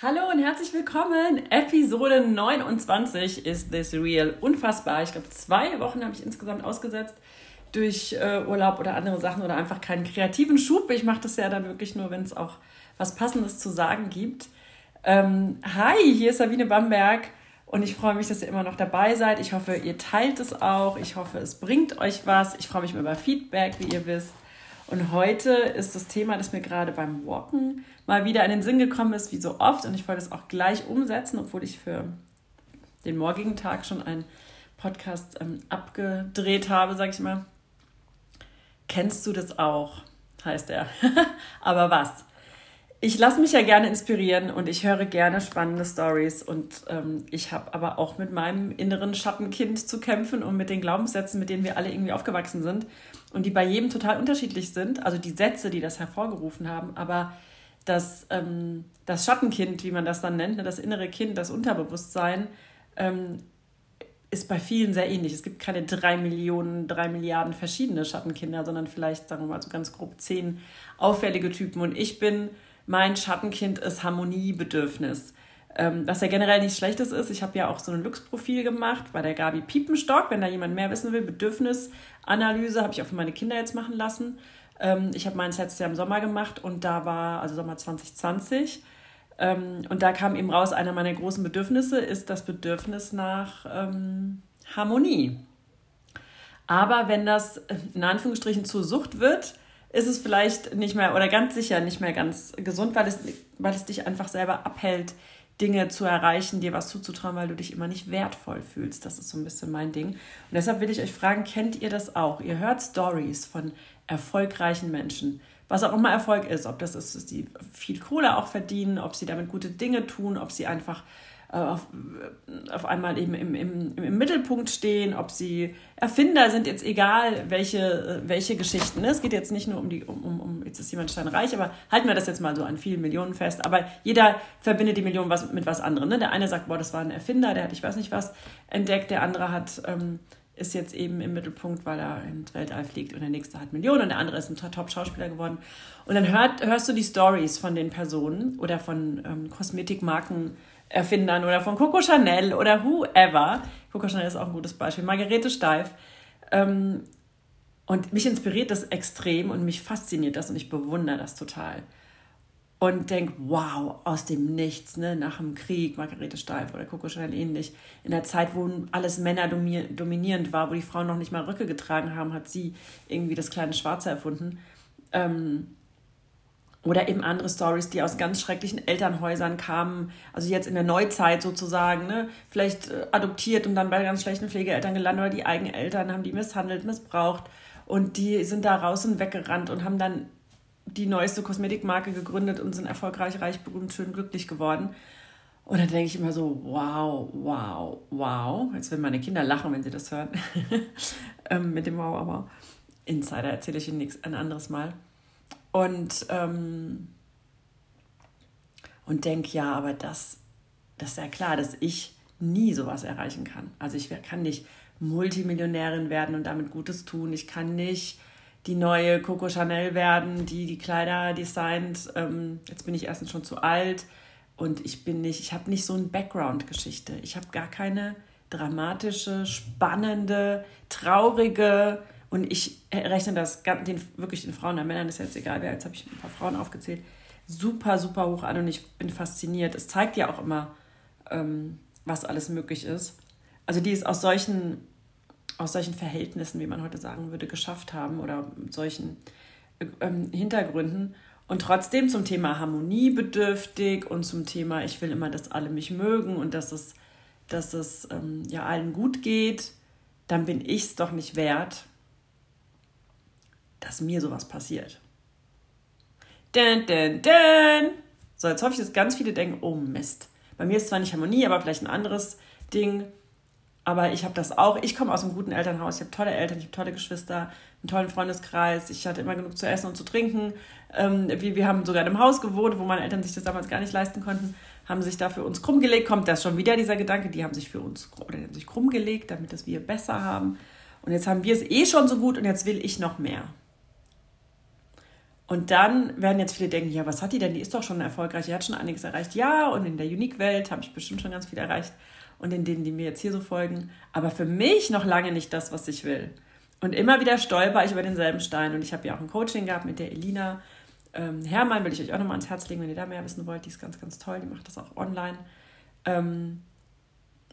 Hallo und herzlich willkommen. Episode 29 ist This Real. Unfassbar. Ich glaube, zwei Wochen habe ich insgesamt ausgesetzt durch äh, Urlaub oder andere Sachen oder einfach keinen kreativen Schub. Ich mache das ja dann wirklich nur, wenn es auch was Passendes zu sagen gibt. Ähm, hi, hier ist Sabine Bamberg und ich freue mich, dass ihr immer noch dabei seid. Ich hoffe, ihr teilt es auch. Ich hoffe, es bringt euch was. Ich freue mich über Feedback, wie ihr wisst. Und heute ist das Thema, das mir gerade beim Walken mal wieder in den Sinn gekommen ist, wie so oft. Und ich wollte es auch gleich umsetzen, obwohl ich für den morgigen Tag schon einen Podcast ähm, abgedreht habe, sag ich mal. Kennst du das auch? Heißt er. Aber was? Ich lasse mich ja gerne inspirieren und ich höre gerne spannende Stories und ähm, ich habe aber auch mit meinem inneren Schattenkind zu kämpfen und mit den Glaubenssätzen, mit denen wir alle irgendwie aufgewachsen sind und die bei jedem total unterschiedlich sind. Also die Sätze, die das hervorgerufen haben, aber das, ähm, das Schattenkind, wie man das dann nennt, ne, das innere Kind, das Unterbewusstsein, ähm, ist bei vielen sehr ähnlich. Es gibt keine drei Millionen, drei Milliarden verschiedene Schattenkinder, sondern vielleicht, sagen wir mal, so ganz grob zehn auffällige Typen. Und ich bin mein Schattenkind ist Harmoniebedürfnis. Ähm, was ja generell nichts Schlechtes ist. Ich habe ja auch so ein Lux-Profil gemacht bei der Gabi Piepenstock. Wenn da jemand mehr wissen will, Bedürfnisanalyse habe ich auch für meine Kinder jetzt machen lassen. Ähm, ich habe meins letztes Jahr im Sommer gemacht und da war, also Sommer 2020. Ähm, und da kam eben raus, einer meiner großen Bedürfnisse ist das Bedürfnis nach ähm, Harmonie. Aber wenn das in Anführungsstrichen zur Sucht wird, ist es vielleicht nicht mehr oder ganz sicher nicht mehr ganz gesund, weil es, weil es dich einfach selber abhält, Dinge zu erreichen, dir was zuzutrauen, weil du dich immer nicht wertvoll fühlst. Das ist so ein bisschen mein Ding. Und deshalb will ich euch fragen, kennt ihr das auch? Ihr hört Stories von erfolgreichen Menschen, was auch immer Erfolg ist, ob das ist, dass die viel Kohle auch verdienen, ob sie damit gute Dinge tun, ob sie einfach auf, äh, auf einmal eben im, im, im Mittelpunkt stehen, ob sie Erfinder sind, jetzt egal, welche, äh, welche Geschichten. Ne? Es geht jetzt nicht nur um die, um, um, um jetzt ist jemand steinreich, aber halten wir das jetzt mal so an vielen Millionen fest. Aber jeder verbindet die Millionen was, mit was anderem. Ne? Der eine sagt, boah, das war ein Erfinder, der hat ich weiß nicht was entdeckt, der andere hat. Ähm, ist jetzt eben im Mittelpunkt, weil er ins Weltall fliegt und der nächste hat Millionen und der andere ist ein Top-Schauspieler geworden. Und dann hört, hörst du die Stories von den Personen oder von ähm, Kosmetikmarken, Erfindern oder von Coco Chanel oder whoever. Coco Chanel ist auch ein gutes Beispiel. Margarete Steif. Ähm, und mich inspiriert das extrem und mich fasziniert das und ich bewundere das total. Und denke, wow, aus dem Nichts, ne, nach dem Krieg, Margarete Steif oder Coco Chanel ähnlich, in der Zeit, wo alles Männer dominierend war, wo die Frauen noch nicht mal Röcke getragen haben, hat sie irgendwie das kleine Schwarze erfunden. Ähm, oder eben andere Stories, die aus ganz schrecklichen Elternhäusern kamen, also jetzt in der Neuzeit sozusagen, ne? vielleicht äh, adoptiert und dann bei ganz schlechten Pflegeeltern gelandet oder die eigenen Eltern haben die misshandelt, missbraucht und die sind da raus und weggerannt und haben dann die neueste Kosmetikmarke gegründet und sind erfolgreich, reich, berühmt, schön, glücklich geworden. Und dann denke ich immer so, wow, wow, wow. Jetzt werden meine Kinder lachen, wenn sie das hören. ähm, mit dem Wow, aber Insider erzähle ich Ihnen nichts, ein anderes Mal. Und, ähm, und denke, ja, aber das, das ist ja klar, dass ich nie sowas erreichen kann. Also ich kann nicht Multimillionärin werden und damit Gutes tun. Ich kann nicht die neue Coco Chanel werden, die die Kleider designt. Ähm, jetzt bin ich erstens schon zu alt und ich bin nicht, ich habe nicht so eine Background-Geschichte. Ich habe gar keine dramatische, spannende, traurige und ich rechne das den, wirklich den Frauen, den Männern ist jetzt egal, wer, jetzt habe ich ein paar Frauen aufgezählt, super, super hoch an und ich bin fasziniert. Es zeigt ja auch immer, ähm, was alles möglich ist. Also die es aus solchen, aus solchen Verhältnissen, wie man heute sagen würde, geschafft haben oder mit solchen ähm, Hintergründen. Und trotzdem zum Thema harmoniebedürftig und zum Thema, ich will immer, dass alle mich mögen und dass es, dass es ähm, ja allen gut geht, dann bin ich es doch nicht wert, dass mir sowas passiert. Dun, dun, dun. So, jetzt hoffe ich, dass ganz viele denken, oh Mist. Bei mir ist zwar nicht Harmonie, aber vielleicht ein anderes Ding. Aber ich habe das auch. Ich komme aus einem guten Elternhaus. Ich habe tolle Eltern, ich habe tolle Geschwister, einen tollen Freundeskreis. Ich hatte immer genug zu essen und zu trinken. Ähm, wir, wir haben sogar in einem Haus gewohnt, wo meine Eltern sich das damals gar nicht leisten konnten, haben sich da für uns krumm gelegt. Kommt das schon wieder, dieser Gedanke? Die haben sich für uns oder haben sich krumm gelegt, damit das wir besser haben. Und jetzt haben wir es eh schon so gut und jetzt will ich noch mehr. Und dann werden jetzt viele denken, ja, was hat die denn? Die ist doch schon erfolgreich, die hat schon einiges erreicht. Ja, und in der Unique-Welt habe ich bestimmt schon ganz viel erreicht. Und in denen, die mir jetzt hier so folgen. Aber für mich noch lange nicht das, was ich will. Und immer wieder stolper ich über denselben Stein. Und ich habe ja auch ein Coaching gehabt mit der Elina ähm, Hermann, will ich euch auch nochmal ans Herz legen, wenn ihr da mehr wissen wollt. Die ist ganz, ganz toll, die macht das auch online. Ähm,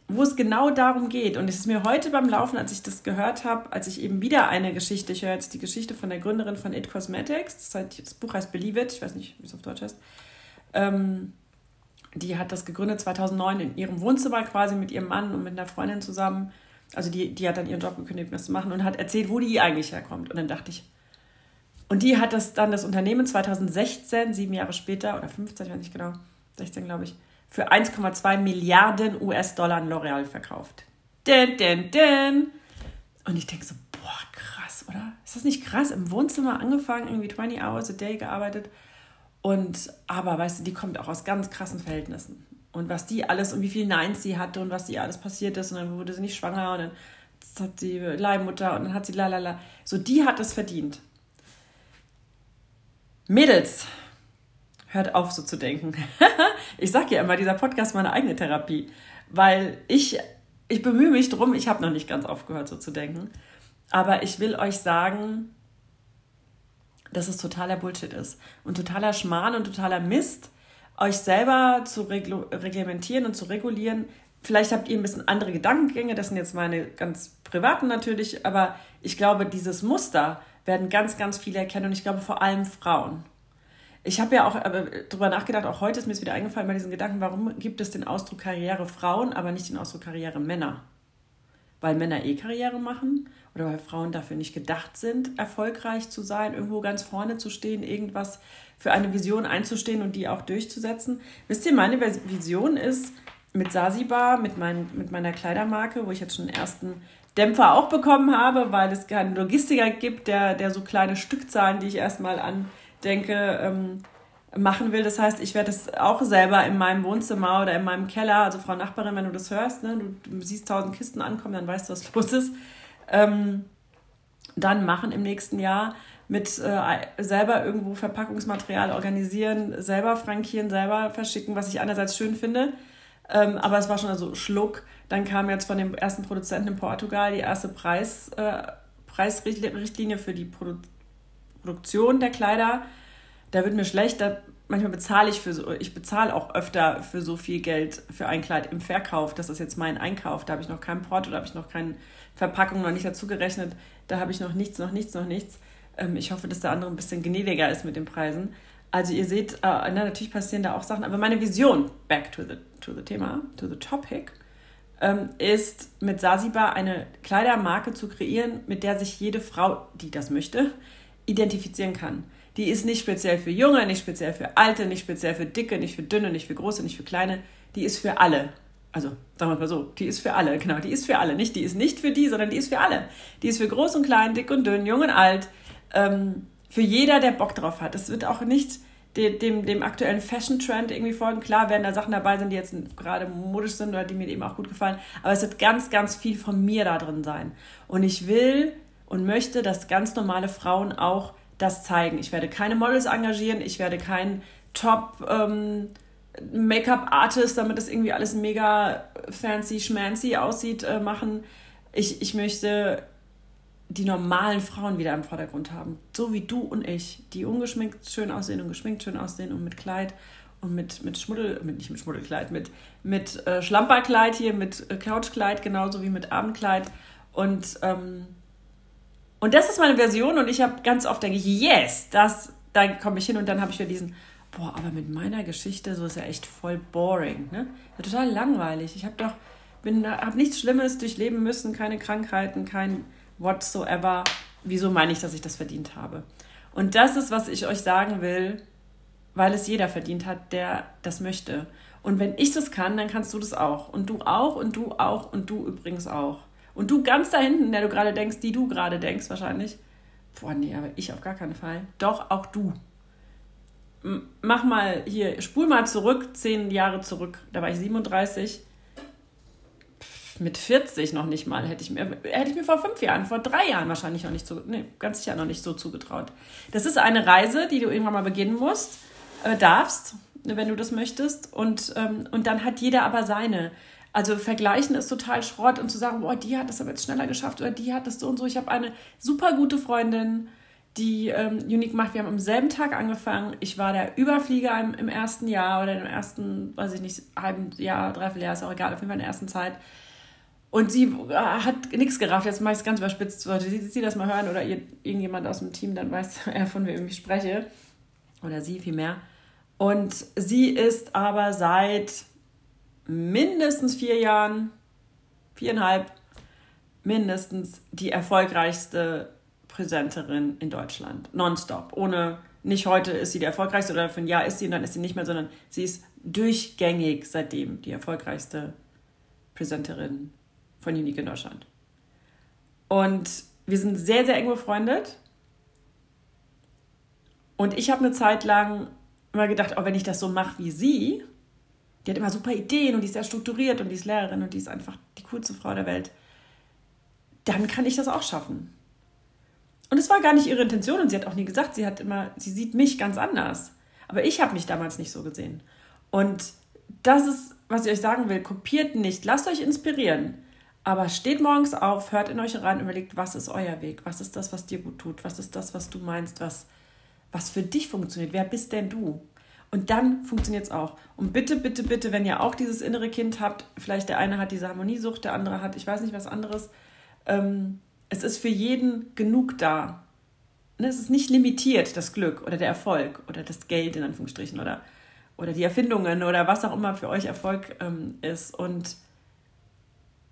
wo es genau darum geht. Und es ist mir heute beim Laufen, als ich das gehört habe, als ich eben wieder eine Geschichte, ich höre jetzt die Geschichte von der Gründerin von It Cosmetics, das, heißt, das Buch heißt Believe It, ich weiß nicht, wie es auf Deutsch heißt. Ähm, die hat das gegründet 2009 in ihrem Wohnzimmer quasi mit ihrem Mann und mit einer Freundin zusammen. Also die, die hat dann ihren Job gekündigt, um das zu machen und hat erzählt, wo die eigentlich herkommt. Und dann dachte ich, und die hat das dann das Unternehmen 2016, sieben Jahre später, oder 15, ich weiß nicht genau, 16 glaube ich, für 1,2 Milliarden US-Dollar an L'Oreal verkauft. Den, den, den. Und ich denke so, boah, krass, oder? Ist das nicht krass? Im Wohnzimmer angefangen, irgendwie 20 hours a day gearbeitet. Und, aber weißt du, die kommt auch aus ganz krassen Verhältnissen. Und was die alles und wie viel Neins sie hatte und was ihr alles passiert ist. Und dann wurde sie nicht schwanger und dann hat sie Leihmutter und dann hat sie lalala. So, die hat es verdient. Mädels, hört auf so zu denken. ich sage ja immer, dieser Podcast ist meine eigene Therapie, weil ich, ich bemühe mich drum, ich habe noch nicht ganz aufgehört so zu denken, aber ich will euch sagen, dass es totaler Bullshit ist und totaler Schmarrn und totaler Mist, euch selber zu reglementieren und zu regulieren. Vielleicht habt ihr ein bisschen andere Gedankengänge, das sind jetzt meine ganz privaten natürlich, aber ich glaube, dieses Muster werden ganz, ganz viele erkennen und ich glaube vor allem Frauen. Ich habe ja auch äh, darüber nachgedacht, auch heute ist mir es wieder eingefallen bei diesen Gedanken, warum gibt es den Ausdruck Karriere Frauen, aber nicht den Ausdruck Karriere Männer? Weil Männer eh Karriere machen oder weil Frauen dafür nicht gedacht sind, erfolgreich zu sein, irgendwo ganz vorne zu stehen, irgendwas für eine Vision einzustehen und die auch durchzusetzen. Wisst ihr, meine Vision ist mit Sasibar, mit, mein, mit meiner Kleidermarke, wo ich jetzt schon den ersten Dämpfer auch bekommen habe, weil es keinen Logistiker gibt, der, der so kleine Stückzahlen, die ich erstmal an denke, ähm, machen will. Das heißt, ich werde es auch selber in meinem Wohnzimmer oder in meinem Keller, also Frau Nachbarin, wenn du das hörst, ne, du, siehst tausend Kisten ankommen, dann weißt du, was los ist, ähm, dann machen im nächsten Jahr mit äh, selber irgendwo Verpackungsmaterial organisieren, selber frankieren, selber verschicken, was ich einerseits schön finde, ähm, aber es war schon also Schluck. Dann kam jetzt von dem ersten Produzenten in Portugal die erste Preis, äh, Preisrichtlinie für die Produ Produktion der Kleider, da wird mir schlecht, da manchmal bezahle ich für so, ich bezahle auch öfter für so viel Geld für ein Kleid im Verkauf. Das ist jetzt mein Einkauf. Da habe ich noch kein Porto, da habe ich noch keine Verpackung noch nicht dazu gerechnet. Da habe ich noch nichts, noch nichts, noch nichts. Ähm, ich hoffe, dass der andere ein bisschen gnädiger ist mit den Preisen. Also ihr seht, äh, na, natürlich passieren da auch Sachen, aber meine Vision, back to the, to the Thema, to the topic, ähm, ist mit Sasiba eine Kleidermarke zu kreieren, mit der sich jede Frau, die das möchte, identifizieren kann. Die ist nicht speziell für Junge, nicht speziell für Alte, nicht speziell für Dicke, nicht für Dünne, nicht für Große, nicht für Kleine. Die ist für alle. Also, sagen wir mal so, die ist für alle, genau, die ist für alle. Nicht, die ist nicht für die, sondern die ist für alle. Die ist für groß und klein, dick und dünn, jung und alt. Ähm, für jeder, der Bock drauf hat. Es wird auch nicht dem, dem, dem aktuellen Fashion-Trend irgendwie folgen. Klar werden da Sachen dabei sein, die jetzt gerade modisch sind oder die mir eben auch gut gefallen. Aber es wird ganz, ganz viel von mir da drin sein. Und ich will und möchte, dass ganz normale Frauen auch das zeigen. Ich werde keine Models engagieren, ich werde keinen Top ähm, damit das irgendwie alles mega fancy, schmancy aussieht, äh, machen. Ich, ich möchte die normalen Frauen wieder im Vordergrund haben. So wie du und ich, die ungeschminkt schön aussehen und geschminkt schön aussehen und mit Kleid und mit, mit Schmuddel, mit, nicht mit Schmuddelkleid, mit, mit äh, Schlamperkleid hier, mit äh, Couchkleid, genauso wie mit Abendkleid. Und ähm, und das ist meine Version und ich habe ganz oft denke ich, yes, das, da komme ich hin und dann habe ich wieder diesen, boah, aber mit meiner Geschichte, so ist ja echt voll boring, ne? Ja, total langweilig. Ich habe doch, bin, habe nichts Schlimmes durchleben müssen, keine Krankheiten, kein whatsoever. Wieso meine ich, dass ich das verdient habe? Und das ist, was ich euch sagen will, weil es jeder verdient hat, der das möchte. Und wenn ich das kann, dann kannst du das auch. Und du auch und du auch und du übrigens auch. Und du ganz da hinten, der du gerade denkst, die du gerade denkst wahrscheinlich, boah, nee, aber ich auf gar keinen Fall. Doch, auch du. Mach mal hier, spul mal zurück, zehn Jahre zurück. Da war ich 37. mit 40 noch nicht mal, hätte ich mir, hätte ich mir vor fünf Jahren, vor drei Jahren wahrscheinlich noch nicht so, nee, ganz sicher noch nicht so zugetraut. Das ist eine Reise, die du irgendwann mal beginnen musst, äh, darfst, wenn du das möchtest. Und, ähm, und dann hat jeder aber seine. Also vergleichen ist total Schrott und zu sagen, boah, die hat das aber jetzt schneller geschafft oder die hat das so und so. Ich habe eine super gute Freundin, die ähm, Unique macht. Wir haben am selben Tag angefangen. Ich war der Überflieger im, im ersten Jahr oder im ersten, weiß ich nicht, halben Jahr, dreiviertel Jahr, ist auch egal, auf jeden Fall in der ersten Zeit. Und sie äh, hat nichts gerafft. Jetzt mache ich es ganz überspitzt. Sollte sie, sie das mal hören oder ihr, irgendjemand aus dem Team, dann weiß er, von wem ich spreche. Oder sie vielmehr. Und sie ist aber seit mindestens vier Jahren, viereinhalb, mindestens die erfolgreichste Präsenterin in Deutschland. Nonstop. Ohne, nicht heute ist sie die erfolgreichste oder für ein Jahr ist sie und dann ist sie nicht mehr, sondern sie ist durchgängig seitdem die erfolgreichste Präsenterin von Unique in Deutschland. Und wir sind sehr, sehr eng befreundet. Und ich habe eine Zeit lang immer gedacht, auch wenn ich das so mache wie sie, die hat immer super Ideen und die ist sehr strukturiert und die ist Lehrerin und die ist einfach die coolste Frau der Welt, dann kann ich das auch schaffen. Und es war gar nicht ihre Intention und sie hat auch nie gesagt, sie hat immer, sie sieht mich ganz anders. Aber ich habe mich damals nicht so gesehen. Und das ist, was ich euch sagen will, kopiert nicht, lasst euch inspirieren. Aber steht morgens auf, hört in euch rein, überlegt, was ist euer Weg, was ist das, was dir gut tut, was ist das, was du meinst, was, was für dich funktioniert, wer bist denn du? Und dann funktioniert es auch. Und bitte, bitte, bitte, wenn ihr auch dieses innere Kind habt, vielleicht der eine hat diese Harmoniesucht, der andere hat, ich weiß nicht, was anderes, ähm, es ist für jeden genug da. Ne, es ist nicht limitiert, das Glück oder der Erfolg oder das Geld in Anführungsstrichen oder, oder die Erfindungen oder was auch immer für euch Erfolg ähm, ist. Und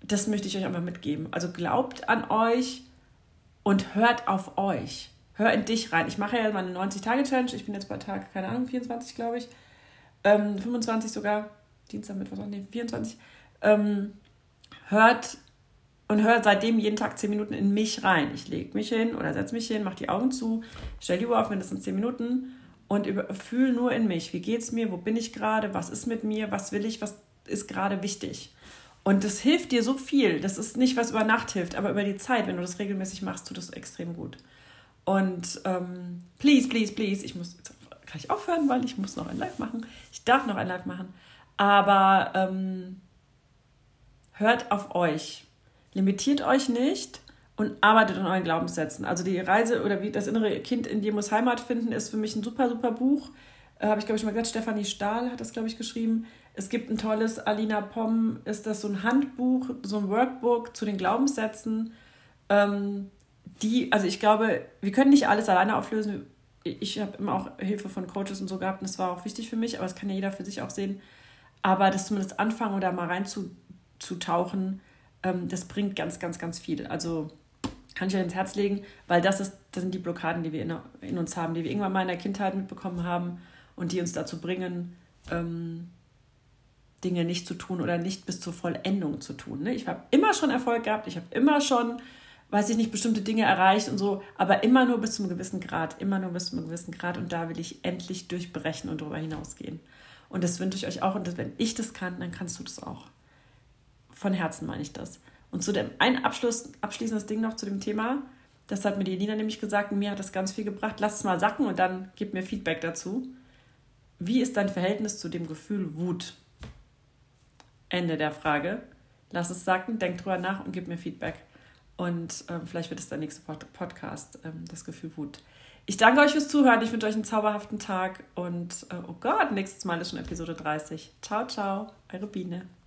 das möchte ich euch einfach mitgeben. Also glaubt an euch und hört auf euch hör in dich rein. Ich mache ja meine 90-Tage-Challenge. Ich bin jetzt bei Tag, keine Ahnung, 24, glaube ich. Ähm, 25 sogar. Dienstag, Mittwoch, nee, 24. Ähm, hört und hört seitdem jeden Tag 10 Minuten in mich rein. Ich lege mich hin oder setze mich hin, mache die Augen zu, stelle die Uhr auf mindestens 10 Minuten und fühle nur in mich. Wie geht es mir? Wo bin ich gerade? Was ist mit mir? Was will ich? Was ist gerade wichtig? Und das hilft dir so viel. Das ist nicht, was über Nacht hilft, aber über die Zeit, wenn du das regelmäßig machst, tut das extrem gut. Und ähm, please, please, please, ich muss jetzt gleich aufhören, weil ich muss noch ein Live machen. Ich darf noch ein Live machen. Aber ähm, hört auf euch. Limitiert euch nicht und arbeitet an euren Glaubenssätzen. Also die Reise oder wie das innere Kind in dir muss Heimat finden, ist für mich ein super, super Buch. Äh, Habe ich, glaube ich, mal gesagt, Stefanie Stahl hat das, glaube ich, geschrieben. Es gibt ein tolles, Alina Pomm, ist das so ein Handbuch, so ein Workbook zu den Glaubenssätzen. Ähm, die, also ich glaube, wir können nicht alles alleine auflösen. Ich habe immer auch Hilfe von Coaches und so gehabt und das war auch wichtig für mich, aber das kann ja jeder für sich auch sehen. Aber das zumindest anfangen oder mal reinzutauchen, ähm, das bringt ganz, ganz, ganz viel. Also kann ich euch ins Herz legen, weil das, ist, das sind die Blockaden, die wir in, in uns haben, die wir irgendwann mal in der Kindheit mitbekommen haben und die uns dazu bringen, ähm, Dinge nicht zu tun oder nicht bis zur Vollendung zu tun. Ne? Ich habe immer schon Erfolg gehabt, ich habe immer schon weiß ich nicht, bestimmte Dinge erreicht und so, aber immer nur bis zu einem gewissen Grad, immer nur bis zu einem gewissen Grad und da will ich endlich durchbrechen und darüber hinausgehen. Und das wünsche ich euch auch und wenn ich das kann, dann kannst du das auch. Von Herzen meine ich das. Und zu dem ein Abschluss, abschließendes Ding noch zu dem Thema, das hat mir die Nina nämlich gesagt, mir hat das ganz viel gebracht. Lass es mal sacken und dann gib mir Feedback dazu. Wie ist dein Verhältnis zu dem Gefühl Wut? Ende der Frage. Lass es sacken, denk drüber nach und gib mir Feedback. Und ähm, vielleicht wird es der nächste Pod Podcast, ähm, das Gefühl Wut. Ich danke euch fürs Zuhören. Ich wünsche euch einen zauberhaften Tag. Und äh, oh Gott, nächstes Mal ist schon Episode 30. Ciao, ciao, eure Biene.